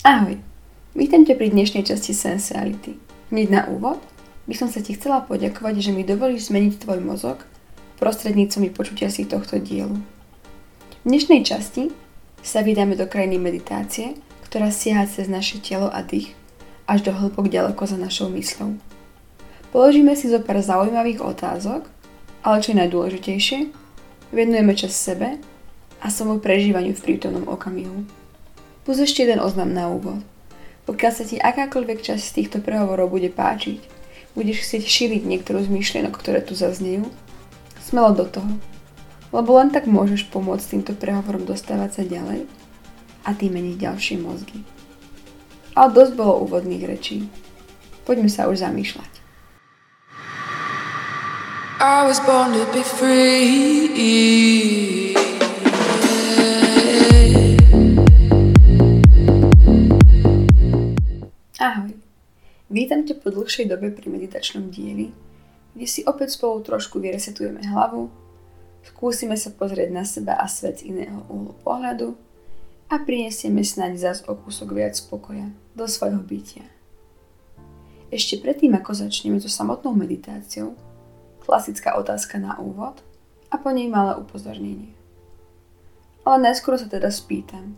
Ahoj, vítam ťa pri dnešnej časti Sensuality. Hneď na úvod by som sa ti chcela poďakovať, že mi dovolíš zmeniť tvoj mozog prostredníctvom vypočutia si tohto dielu. V dnešnej časti sa vydáme do krajiny meditácie, ktorá siaha cez naše telo a dých až do hĺbok ďaleko za našou mysľou. Položíme si zo pár zaujímavých otázok, ale čo je najdôležitejšie, venujeme čas sebe a svojmu prežívaniu v prítomnom okamihu. Plus ešte jeden oznam na úvod. Pokiaľ sa ti akákoľvek časť z týchto prehovorov bude páčiť, budeš chcieť šíriť niektorú z myšlienok, ktoré tu zaznejú, smelo do toho. Lebo len tak môžeš pomôcť týmto prehovorom dostávať sa ďalej a tým meniť ďalšie mozgy. Ale dosť bolo úvodných rečí. Poďme sa už zamýšľať. I was born to be free. Dlhšej dobe pri meditačnom dieli, kde si opäť spolu trošku vyresetujeme hlavu, skúsime sa pozrieť na seba a svet iného uhlu pohľadu a prinesieme snáď zas o kúsok viac spokoja do svojho bytia. Ešte predtým, ako začneme so samotnou meditáciou, klasická otázka na úvod a po nej malé upozornenie. Ale najskôr sa teda spýtam,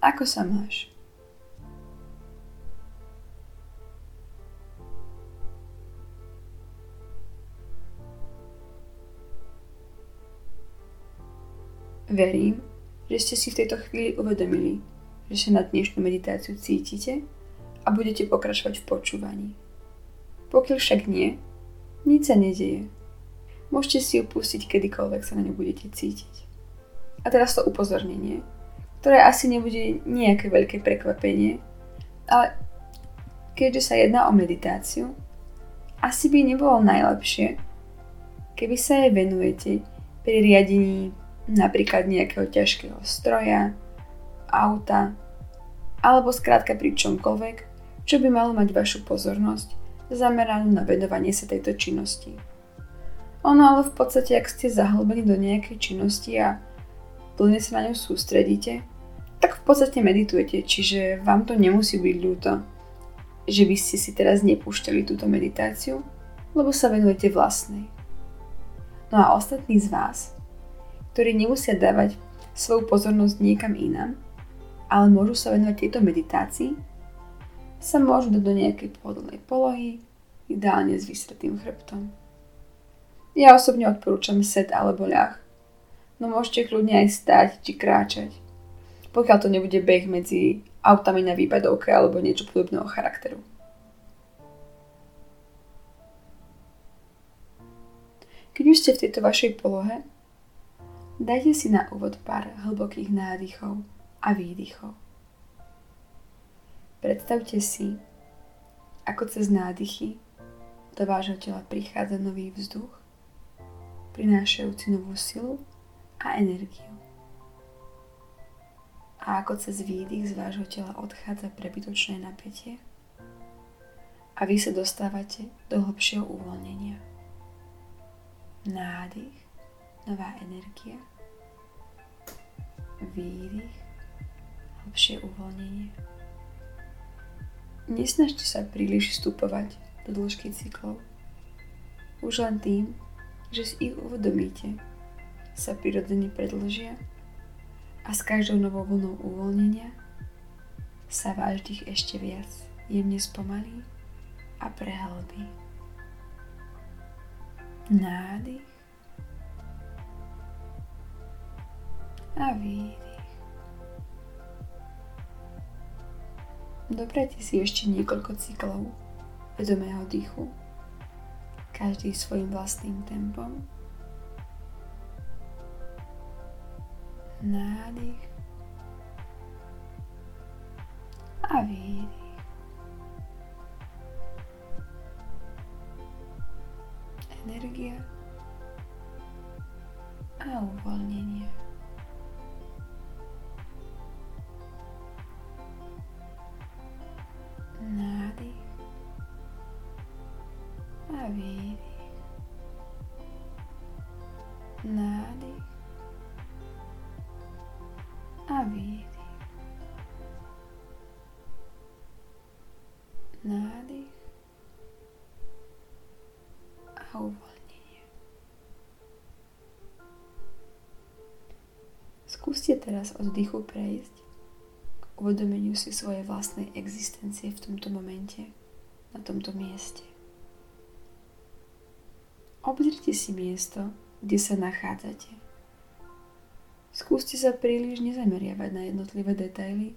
ako sa máš? Verím, že ste si v tejto chvíli uvedomili, že sa na dnešnú meditáciu cítite a budete pokračovať v počúvaní. Pokiaľ však nie, nič sa nedieje. Môžete si ju pustiť kedykoľvek sa na ňu budete cítiť. A teraz to upozornenie, ktoré asi nebude nejaké veľké prekvapenie, ale keďže sa jedná o meditáciu, asi by nebolo najlepšie, keby sa jej venujete pri riadení napríklad nejakého ťažkého stroja, auta, alebo skrátka pri čomkoľvek, čo by malo mať vašu pozornosť zameranú na vedovanie sa tejto činnosti. Ono ale v podstate, ak ste zahlbení do nejakej činnosti a plne sa na ňu sústredíte, tak v podstate meditujete, čiže vám to nemusí byť ľúto, že by ste si teraz nepúšťali túto meditáciu, lebo sa venujete vlastnej. No a ostatní z vás, ktorí nemusia dávať svoju pozornosť niekam inám, ale môžu sa venovať tejto meditácii, sa môžu dať do nejakej pohodlnej polohy, ideálne s vysretým chrbtom. Ja osobne odporúčam set alebo ľah, no môžete kľudne aj stať či kráčať, pokiaľ to nebude beh medzi autami na výpadovke alebo niečo podobného charakteru. Keď už ste v tejto vašej polohe, Dajte si na úvod pár hlbokých nádychov a výdychov. Predstavte si, ako cez nádychy do vášho tela prichádza nový vzduch, prinášajúci novú silu a energiu. A ako cez výdych z vášho tela odchádza prebytočné napätie a vy sa dostávate do hlbšieho uvoľnenia. Nádych, nová energia výdych, hlbšie uvoľnenie. Nesnažte sa príliš vstupovať do dĺžky cyklov. Už len tým, že si ich uvedomíte, sa prirodzene predlžia a s každou novou vlnou uvoľnenia sa váš dých ešte viac jemne spomalí a prehlbí. Nádych a výdych. Doprajte si ešte niekoľko cyklov vedomého dýchu, každý svojim vlastným tempom. Nádych a výdych. Energia a uvoľnenie. Skúste teraz od dýchu prejsť k uvedomeniu si svojej vlastnej existencie v tomto momente, na tomto mieste. Obzrite si miesto, kde sa nachádzate. Skúste sa príliš nezameriavať na jednotlivé detaily,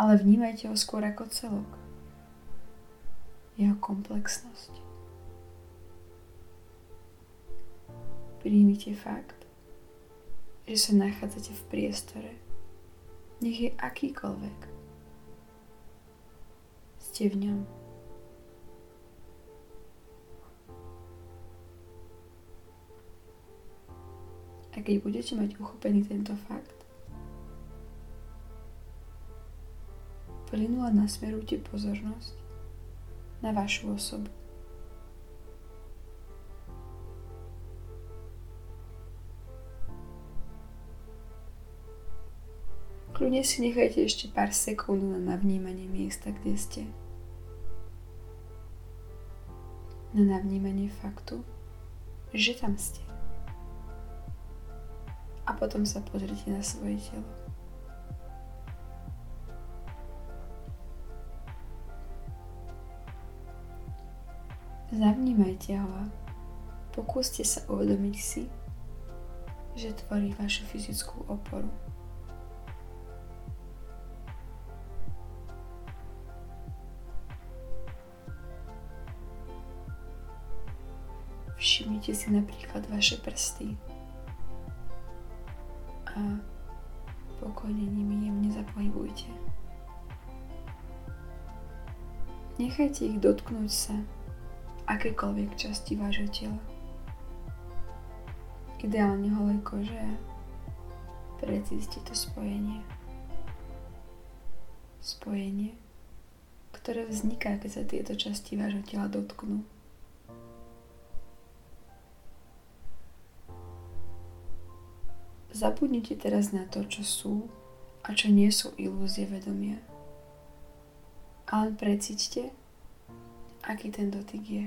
ale vnímajte ho skôr ako celok. Jeho komplexnosť. Príjmite fakt, že sa nachádzate v priestore. Nech je akýkoľvek. Ste v ňom. A keď budete mať uchopený tento fakt, plynula nasmerujte pozornosť na vašu osobu. Kľudne si nechajte ešte pár sekúnd na navnímanie miesta, kde ste. Na navnímanie faktu, že tam ste a potom sa pozrite na svoje telo. Zavnímajte ho pokúste sa uvedomiť si, že tvorí vašu fyzickú oporu. Všimnite si napríklad vaše prsty a pokojne nimi jemne zapohybujte. Nechajte ich dotknúť sa akékoľvek časti vášho tela. Ideálne holej kože a precíste to spojenie. Spojenie, ktoré vzniká, keď sa tieto časti vášho tela dotknú. Zabudnite teraz na to, čo sú a čo nie sú ilúzie vedomia. A len precíťte, aký ten dotyk je.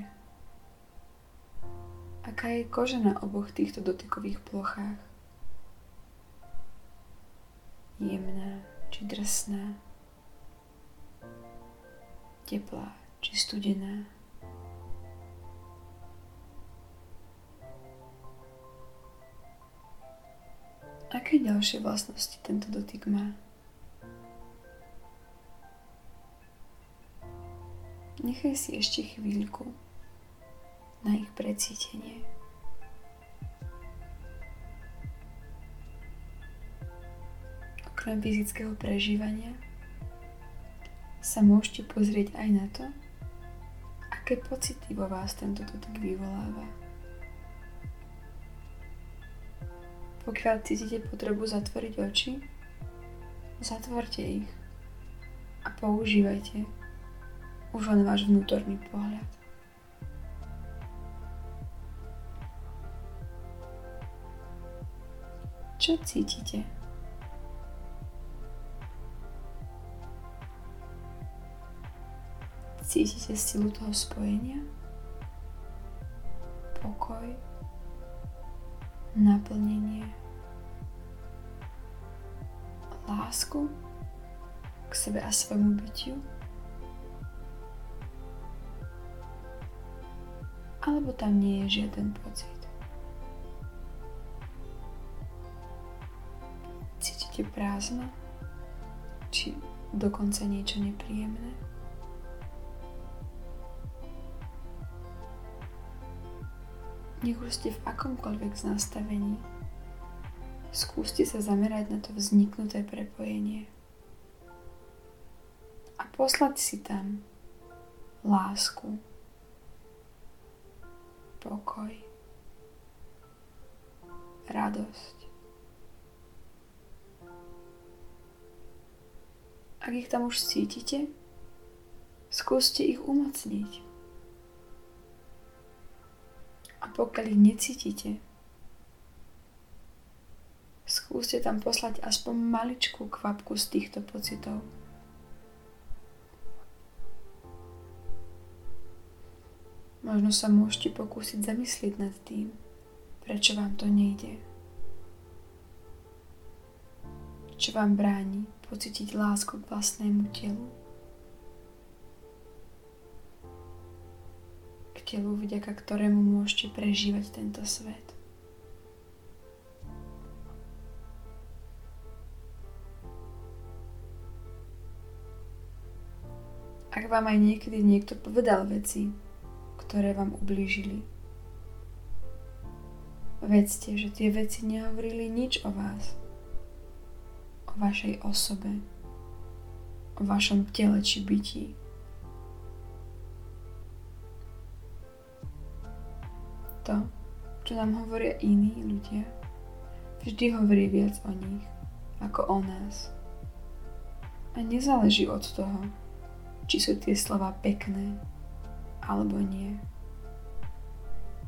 Aká je koža na oboch týchto dotykových plochách. Jemná či drsná. Teplá či studená. Aké ďalšie vlastnosti tento dotyk má? Nechaj si ešte chvíľku na ich precítenie. Okrem fyzického prežívania sa môžete pozrieť aj na to, aké pocity vo vás tento dotyk vyvoláva. Pokiaľ cítite potrebu zatvoriť oči, zatvorte ich a používajte už len váš vnútorný pohľad. Čo cítite? Cítite silu toho spojenia? Pokoj? Naplnenie? lásku k sebe a svojmu bytiu? Alebo tam nie je žiaden pocit? Cítite prázdno? Či dokonca niečo nepríjemné? Nech už ste v akomkoľvek z nastavení, skúste sa zamerať na to vzniknuté prepojenie. A poslať si tam lásku, pokoj, radosť. Ak ich tam už cítite, skúste ich umocniť. Pokiaľ ich necítite, skúste tam poslať aspoň maličkú kvapku z týchto pocitov. Možno sa môžete pokúsiť zamyslieť nad tým, prečo vám to nejde. Čo vám bráni pocítiť lásku k vlastnému telu. Telu, vďaka ktorému môžete prežívať tento svet. Ak vám aj niekedy niekto povedal veci, ktoré vám ublížili, vedzte, že tie veci nehovorili nič o vás o vašej osobe, o vašom tele či bytí. To, čo nám hovoria iní ľudia, vždy hovorí viac o nich ako o nás. A nezáleží od toho, či sú tie slova pekné alebo nie.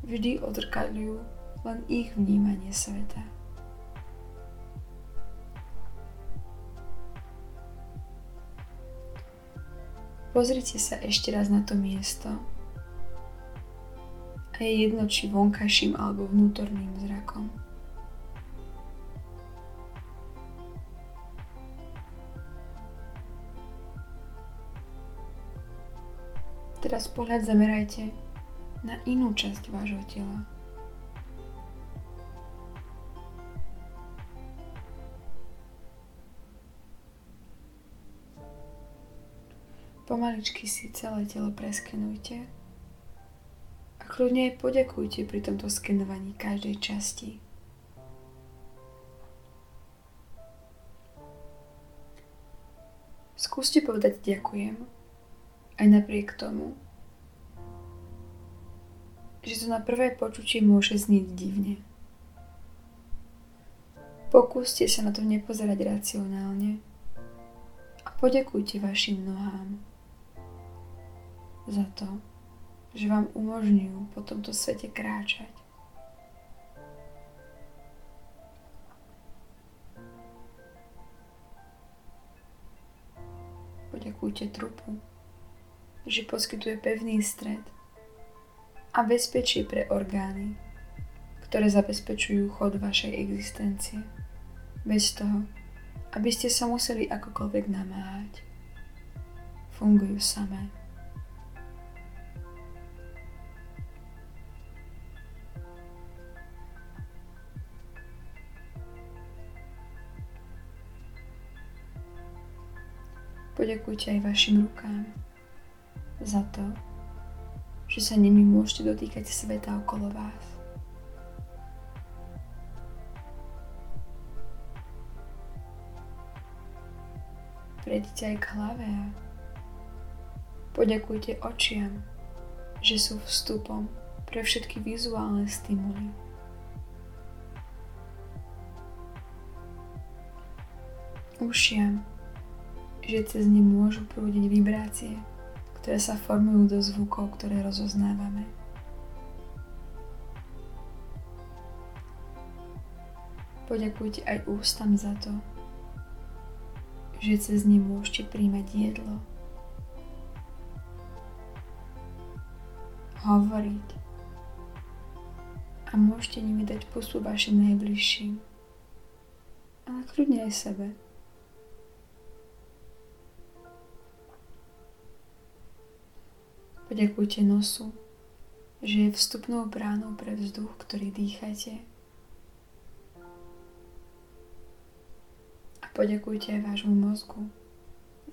Vždy odrkadľujú len ich vnímanie sveta. Pozrite sa ešte raz na to miesto. A je jedno, či vonkajším alebo vnútorným zrakom. Teraz pohľad zamerajte na inú časť vášho tela. Pomaličky si celé telo preskenujte a kľudne aj poďakujte pri tomto skenovaní každej časti. Skúste povedať ďakujem aj napriek tomu, že to na prvé počutie môže znieť divne. Pokúste sa na to nepozerať racionálne a poďakujte vašim nohám za to, že vám umožňujú po tomto svete kráčať. Poďakujte trupu, že poskytuje pevný stred a bezpečie pre orgány, ktoré zabezpečujú chod vašej existencie, bez toho, aby ste sa museli akokoľvek namáhať. Fungujú samé. Poďakujte aj vašim rukám za to, že sa nimi môžete dotýkať sveta okolo vás. Prejdite aj k hlave a poďakujte očiam, že sú vstupom pre všetky vizuálne stimuly. Ušiam, že cez ne môžu prúdiť vibrácie, ktoré sa formujú do zvukov, ktoré rozoznávame. Poďakujte aj ústam za to, že cez ne môžete príjmať jedlo, hovoriť a môžete nimi dať pusu vašim najbližším, ale kľudne aj sebe. Poďakujte nosu, že je vstupnou bránou pre vzduch, ktorý dýchate. A poďakujte aj vášmu mozgu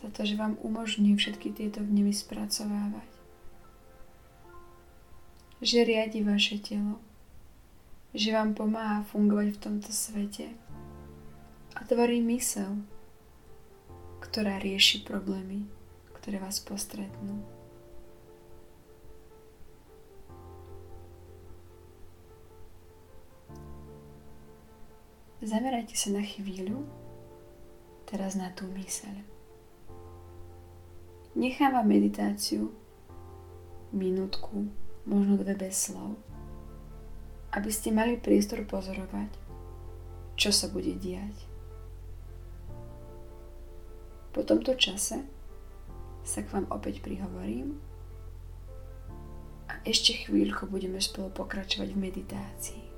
za to, že vám umožní všetky tieto vnemy spracovávať. Že riadi vaše telo, že vám pomáha fungovať v tomto svete a tvorí mysel, ktorá rieši problémy, ktoré vás postretnú. Zamerajte sa na chvíľu, teraz na tú myseľ. Nechávam meditáciu minútku, možno dve bez slov, aby ste mali priestor pozorovať, čo sa bude diať. Po tomto čase sa k vám opäť prihovorím A ešte chvíľku budeme spolu pokračovať v meditácii.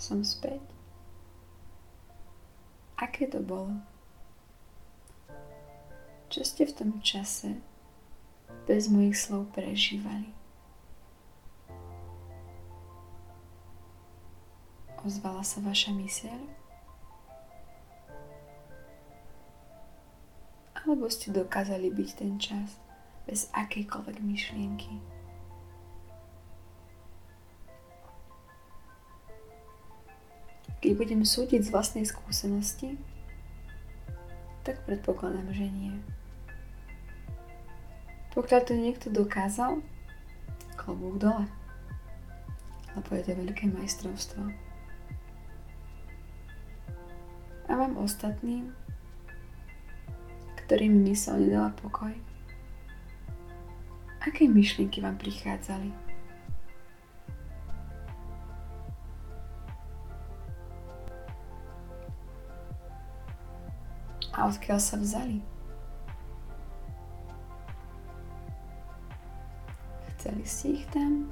Som späť. Aké to bolo? Čo ste v tom čase bez mojich slov prežívali? Ozvala sa vaša myseľ? Alebo ste dokázali byť ten čas bez akejkoľvek myšlienky? Keď budem súdiť z vlastnej skúsenosti, tak predpokladám, že nie. Pokiaľ to niekto dokázal, klobúk dole. Lebo je to veľké majstrovstvo. A vám ostatným, ktorým mysel nedala pokoj, aké myšlienky vám prichádzali? A odkiaľ sa vzali. Chceli ste ich tam?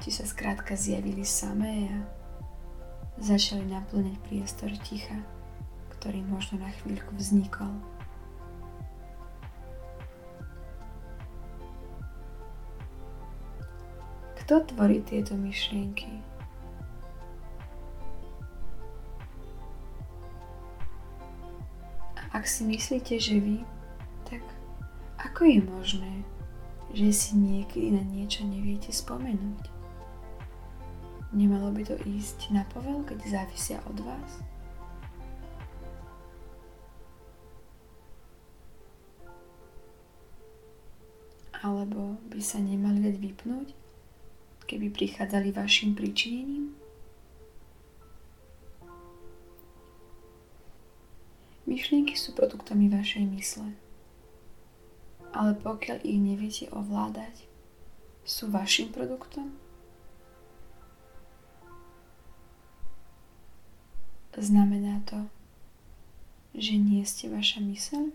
Či sa skrátka zjavili samé a začali naplňať priestor ticha, ktorý možno na chvíľku vznikol. Kto tvorí tieto myšlienky? Ak si myslíte, že vy, tak ako je možné, že si niekedy na niečo neviete spomenúť? Nemalo by to ísť na povel, keď závisia od vás? Alebo by sa nemali dať vypnúť, keby prichádzali vašim príčinením? Myšlienky sú produktami vašej mysle. Ale pokiaľ ich neviete ovládať, sú vašim produktom? Znamená to, že nie ste vaša myseľ?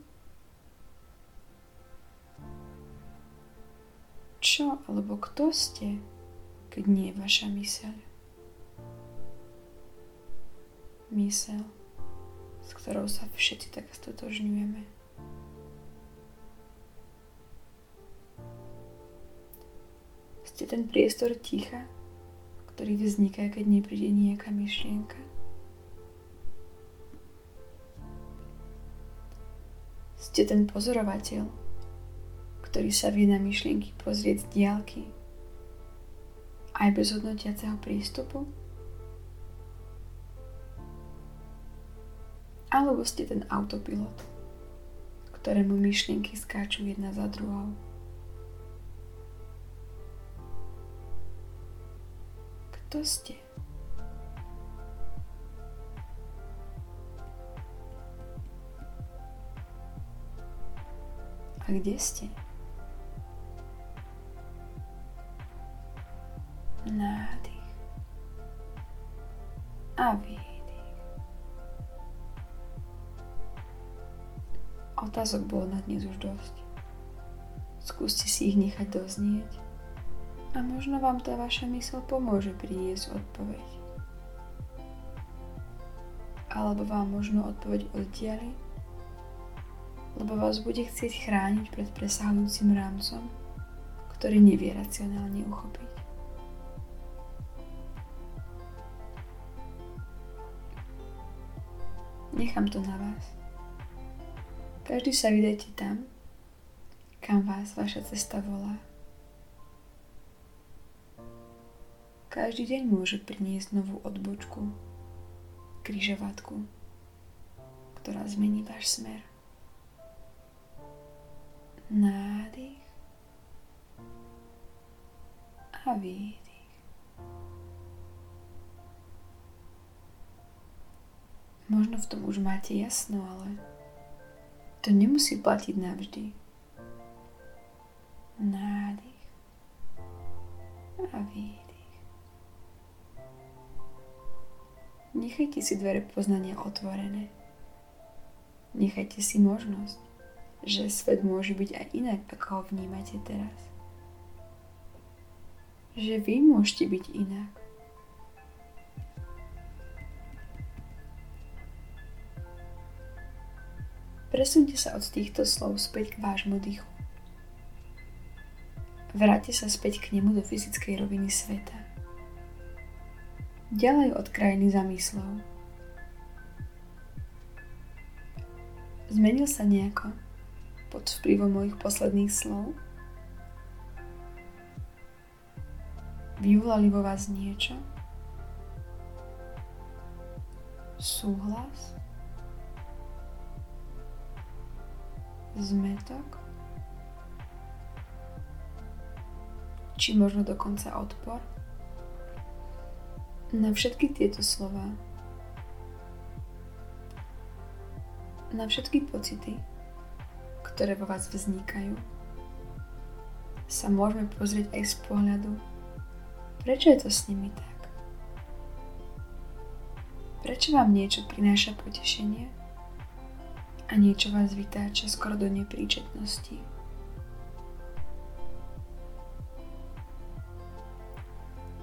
Čo alebo kto ste, keď nie je vaša myseľ? Myseľ s ktorou sa všetci tak stotožňujeme. Ste ten priestor ticha, ktorý vzniká, keď nepríde nejaká myšlienka. Ste ten pozorovateľ, ktorý sa vie na myšlienky pozrieť z diálky, aj bez hodnotiaceho prístupu. Alebo ste ten autopilot, ktorému myšlienky skáču jedna za druhou. Kto ste? A kde ste? Nádych. A vy. Otázok bolo na dnes už dosť. Skúste si ich nechať doznieť a možno vám tá vaša mysl pomôže priniesť odpoveď. Alebo vám možno odpoveď oddiali, lebo vás bude chcieť chrániť pred presahujúcim rámcom, ktorý nevie racionálne uchopiť. Nechám to na vás. Každý sa vydajte tam, kam vás vaša cesta volá. Každý deň môže priniesť novú odbočku, križovatku, ktorá zmení váš smer. Nádych a výdych. Možno v tom už máte jasno, ale to nemusí platiť navždy. Nádych a výdych. Nechajte si dvere poznania otvorené. Nechajte si možnosť, že svet môže byť aj inak, ako ho vnímate teraz. Že vy môžete byť inak. Presunte sa od týchto slov späť k vášmu dýchu. Vráte sa späť k nemu do fyzickej roviny sveta ďalej od krajiny zamyslov. Zmenil sa nejako pod vplyvom mojich posledných slov? Vyvolali vo vás niečo? Súhlas? Zmetok? Či možno dokonca odpor? na všetky tieto slova, na všetky pocity, ktoré vo vás vznikajú, sa môžeme pozrieť aj z pohľadu, prečo je to s nimi tak. Prečo vám niečo prináša potešenie a niečo vás vytáča skoro do nepríčetnosti.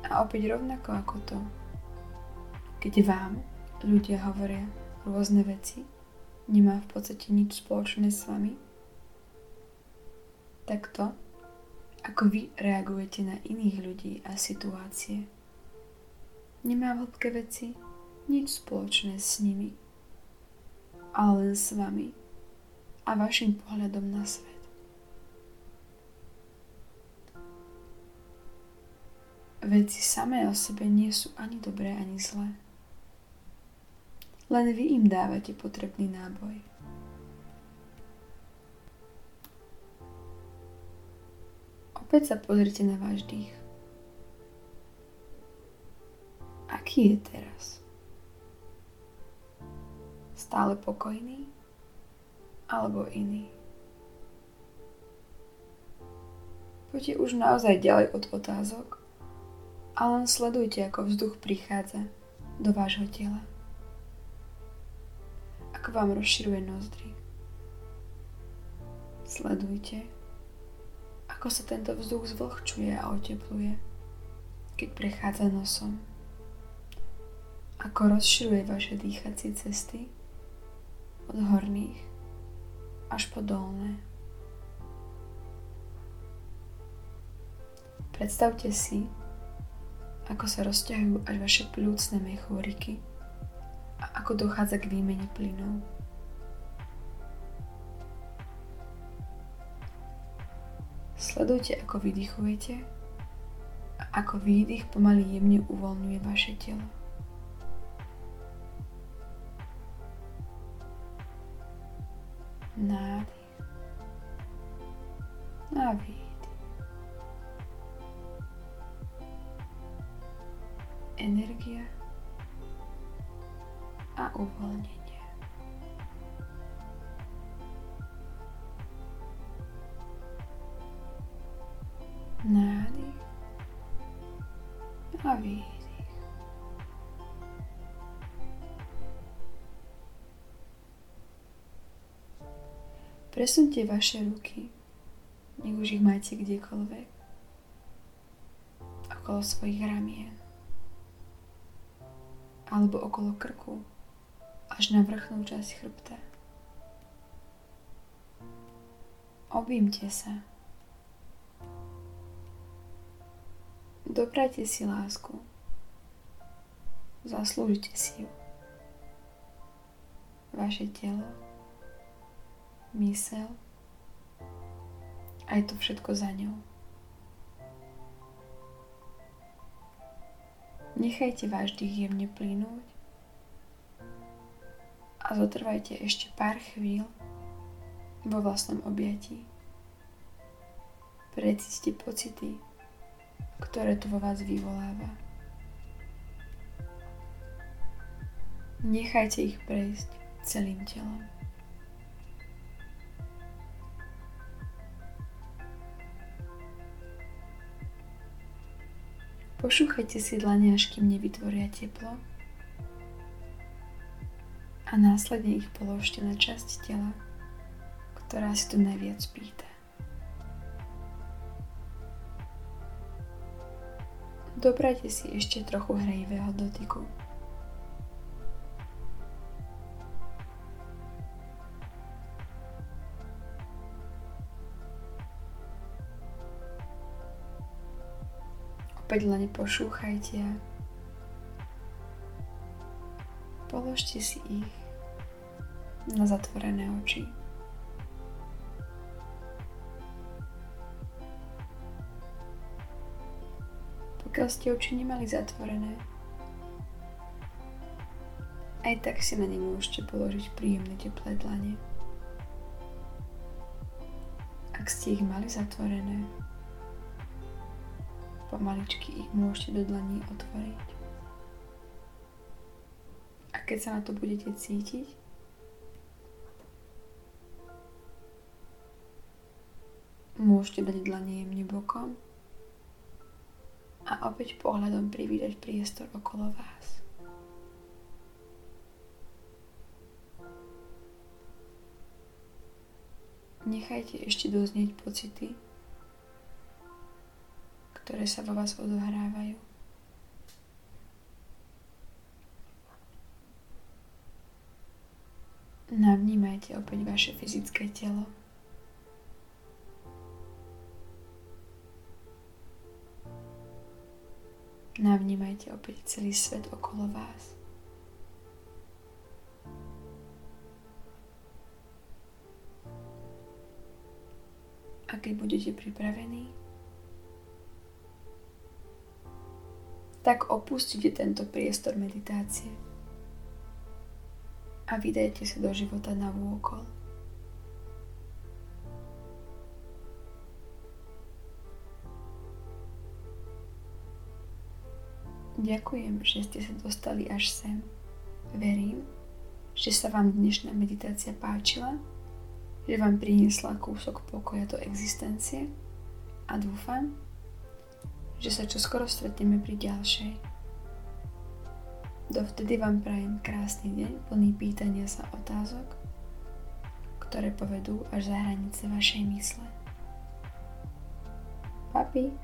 A opäť rovnako ako to, keď vám ľudia hovoria rôzne veci, nemá v podstate nič spoločné s vami, tak to, ako vy reagujete na iných ľudí a situácie, nemá v hĺbke veci nič spoločné s nimi, ale len s vami a vašim pohľadom na svet. Veci samé o sebe nie sú ani dobré, ani zlé. Len vy im dávate potrebný náboj. Opäť sa pozrite na váš dých. Je Stále pokojný? Alebo iný? Poďte už naozaj ďalej od otázok a len sledujte, ako vzduch prichádza do vášho tela. Ako vám rozširuje nozdry. Sledujte, ako sa tento vzduch zvlhčuje a otepluje, keď prechádza nosom. Ako rozširuje vaše dýchacie cesty od horných až po dolné. Predstavte si, ako sa rozťahujú až vaše plúcne mechúriky a ako dochádza k výmene plynov. Sledujte, ako vydychujete a ako výdych pomaly jemne uvoľňuje vaše telo. Nádych a výdych. energia a uvoľnenie. Nádych a výdych. Presunte vaše ruky, nech už ich máte kdekoľvek, okolo svojich ramien, alebo okolo krku, až na vrchnú časť chrbta. Objímte sa. Doprajte si lásku. Zaslúžite si ju. Vaše telo mysel a je to všetko za ňou. Nechajte váš dých jemne plynúť a zotrvajte ešte pár chvíľ vo vlastnom objatí. Precíťte pocity, ktoré to vo vás vyvoláva. Nechajte ich prejsť celým telom. Pošúchajte si dlane, až kým nevytvoria teplo a následne ich položte na časť tela, ktorá si tu najviac pýta. Dobrajte si ešte trochu hrejivého dotyku. Opäť len pošúchajte položte si ich na zatvorené oči. Pokiaľ ste oči nemali zatvorené, aj tak si na ne môžete položiť príjemné teplé dlane. Ak ste ich mali zatvorené, pomaličky ich môžete do dlaní otvoriť. A keď sa na to budete cítiť, môžete dať dlanie jemne bokom a opäť pohľadom privídať priestor okolo vás. Nechajte ešte doznieť pocity, ktoré sa vo vás odohrávajú. Navnímajte opäť vaše fyzické telo. Navnímajte opäť celý svet okolo vás. A keď budete pripravení, tak opustite tento priestor meditácie a vydajte sa do života na vôkol. Ďakujem, že ste sa dostali až sem. Verím, že sa vám dnešná meditácia páčila, že vám priniesla kúsok pokoja do existencie a dúfam, že sa čoskoro stretneme pri ďalšej. Dovtedy vám prajem krásny deň plný pýtania sa otázok, ktoré povedú až za hranice vašej mysle. Papík.